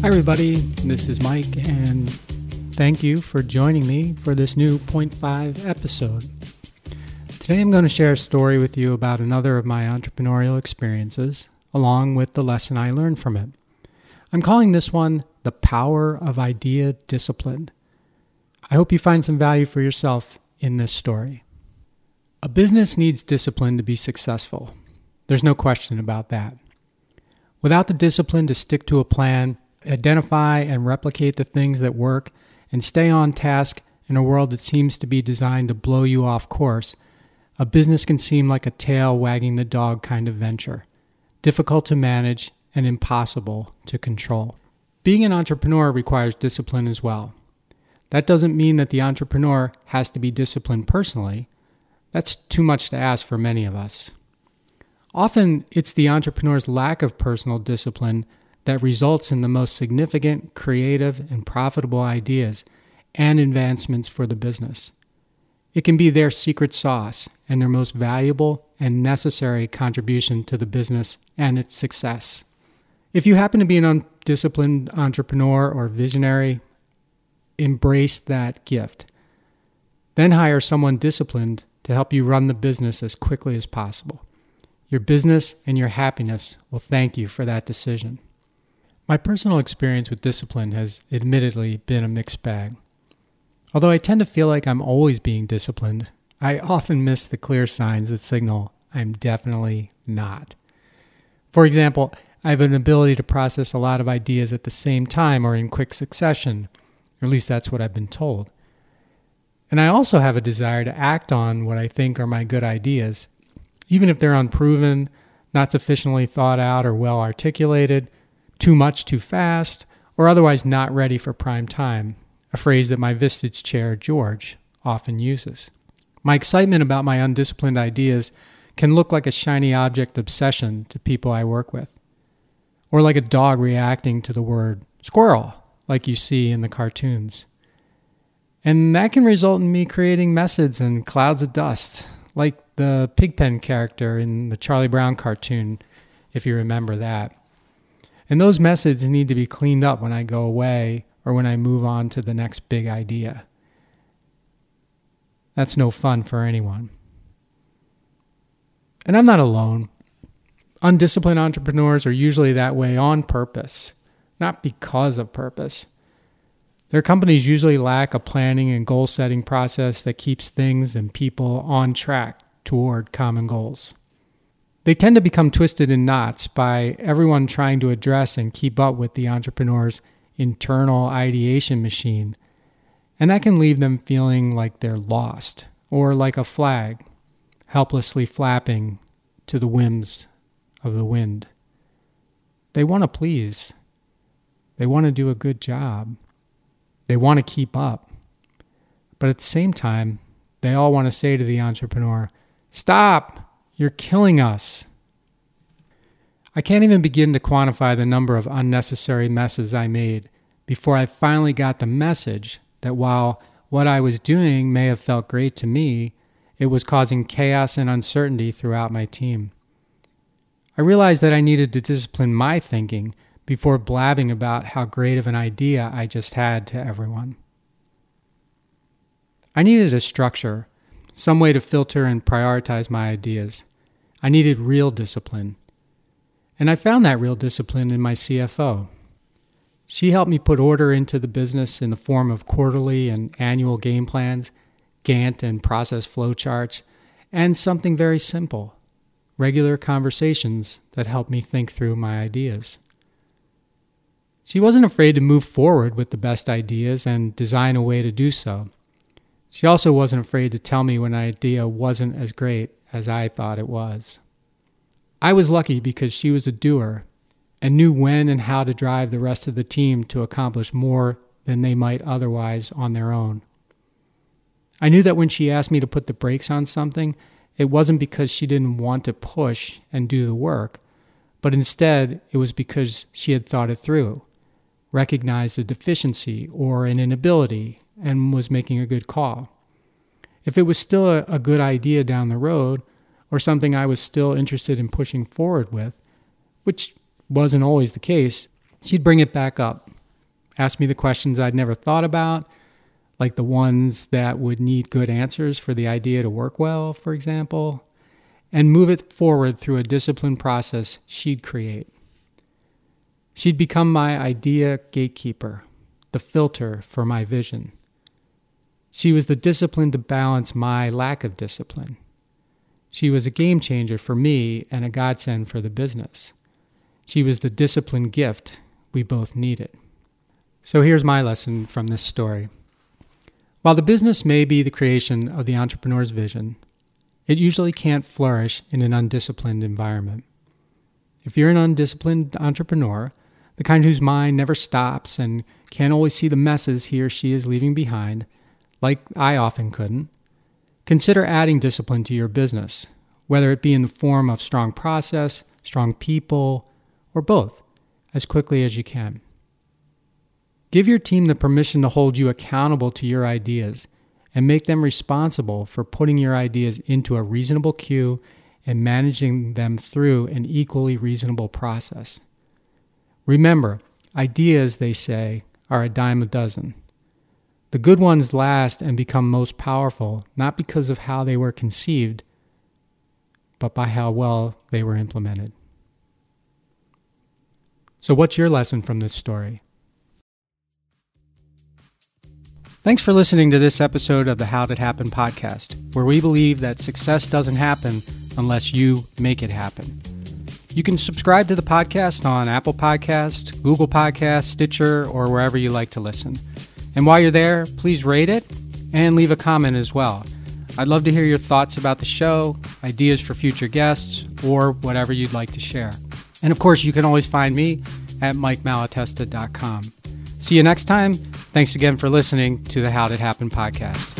Hi, everybody. This is Mike, and thank you for joining me for this new Point Five episode. Today, I'm going to share a story with you about another of my entrepreneurial experiences, along with the lesson I learned from it. I'm calling this one The Power of Idea Discipline. I hope you find some value for yourself in this story. A business needs discipline to be successful. There's no question about that. Without the discipline to stick to a plan, identify and replicate the things that work, and stay on task in a world that seems to be designed to blow you off course, a business can seem like a tail wagging the dog kind of venture, difficult to manage and impossible to control. Being an entrepreneur requires discipline as well. That doesn't mean that the entrepreneur has to be disciplined personally. That's too much to ask for many of us. Often, it's the entrepreneur's lack of personal discipline that results in the most significant, creative, and profitable ideas and advancements for the business. It can be their secret sauce and their most valuable and necessary contribution to the business and its success. If you happen to be an undisciplined entrepreneur or visionary, embrace that gift. Then hire someone disciplined to help you run the business as quickly as possible. Your business and your happiness will thank you for that decision. My personal experience with discipline has admittedly been a mixed bag. Although I tend to feel like I'm always being disciplined, I often miss the clear signs that signal I'm definitely not. For example, I have an ability to process a lot of ideas at the same time or in quick succession, or at least that's what I've been told. And I also have a desire to act on what I think are my good ideas, even if they're unproven, not sufficiently thought out or well articulated, too much too fast, or otherwise not ready for prime time, a phrase that my Vistage chair, George, often uses. My excitement about my undisciplined ideas can look like a shiny object obsession to people I work with, or like a dog reacting to the word squirrel, like you see in the cartoons. And that can result in me creating messes and clouds of dust, like the Pigpen character in the Charlie Brown cartoon, if you remember that. And those messes need to be cleaned up when I go away or when I move on to the next big idea. That's no fun for anyone. And I'm not alone. Undisciplined entrepreneurs are usually that way on purpose, not because of purpose. Their companies usually lack a planning and goal setting process that keeps things and people on track toward common goals. They tend to become twisted in knots by everyone trying to address and keep up with the entrepreneur's internal ideation machine, and that can leave them feeling like they're lost or like a flag helplessly flapping to the whims of the wind. They want to please, they want to do a good job. They want to keep up. But at the same time, they all want to say to the entrepreneur, Stop! You're killing us. I can't even begin to quantify the number of unnecessary messes I made before I finally got the message that while what I was doing may have felt great to me, it was causing chaos and uncertainty throughout my team. I realized that I needed to discipline my thinking before blabbing about how great of an idea I just had to everyone. I needed a structure, some way to filter and prioritize my ideas. I needed real discipline. And I found that real discipline in my CFO. She helped me put order into the business in the form of quarterly and annual game plans, Gantt and process flowcharts, and something very simple regular conversations that helped me think through my ideas. She wasn't afraid to move forward with the best ideas and design a way to do so. She also wasn't afraid to tell me when an idea wasn't as great as I thought it was. I was lucky because she was a doer and knew when and how to drive the rest of the team to accomplish more than they might otherwise on their own. I knew that when she asked me to put the brakes on something, it wasn't because she didn't want to push and do the work, but instead it was because she had thought it through recognized a deficiency or an inability and was making a good call. If it was still a, a, good idea down the road or something I was still interested in pushing forward with, which wasn't always the case, she'd bring it back up ask me the questions I'd never thought about, like the ones that would need good answers for the idea to work well, for example, and move it forward through a disciplined process she'd create. She'd become my idea gatekeeper, the filter for my vision. She was the discipline to balance my lack of discipline. She was a game changer for me and a godsend for the business. She was the discipline gift we both needed. So here's my lesson from this story. While the business may be the creation of the entrepreneur's vision, it usually can't flourish in an undisciplined environment. If you're an undisciplined entrepreneur, the kind whose mind never stops and can't always see the messes he or she is leaving behind, like I often couldn't, consider adding discipline to your business, whether it be in the form of strong process, strong people, or both, as quickly as you can. Give your team the permission to hold you accountable to your ideas and make them responsible for putting your ideas into a reasonable queue and managing them through an equally reasonable process. Remember, ideas, they say, are a dime a dozen. The good ones last and become most powerful not because of how they were conceived, but by how well they were implemented. So, what's your lesson from this story? Thanks for listening to this episode of the How'd It Happen podcast, where we believe that success doesn't happen unless you make it happen. You can subscribe to the podcast on Apple Podcast, Google Podcast, Stitcher, or wherever you like to listen. And while you're there, please rate it and leave a comment as well. I'd love to hear your thoughts about the show, ideas for future guests, or whatever you'd like to share. And of course, you can always find me at mikemalatesta.com. See you next time. Thanks again for listening to the How'd It Happen podcast.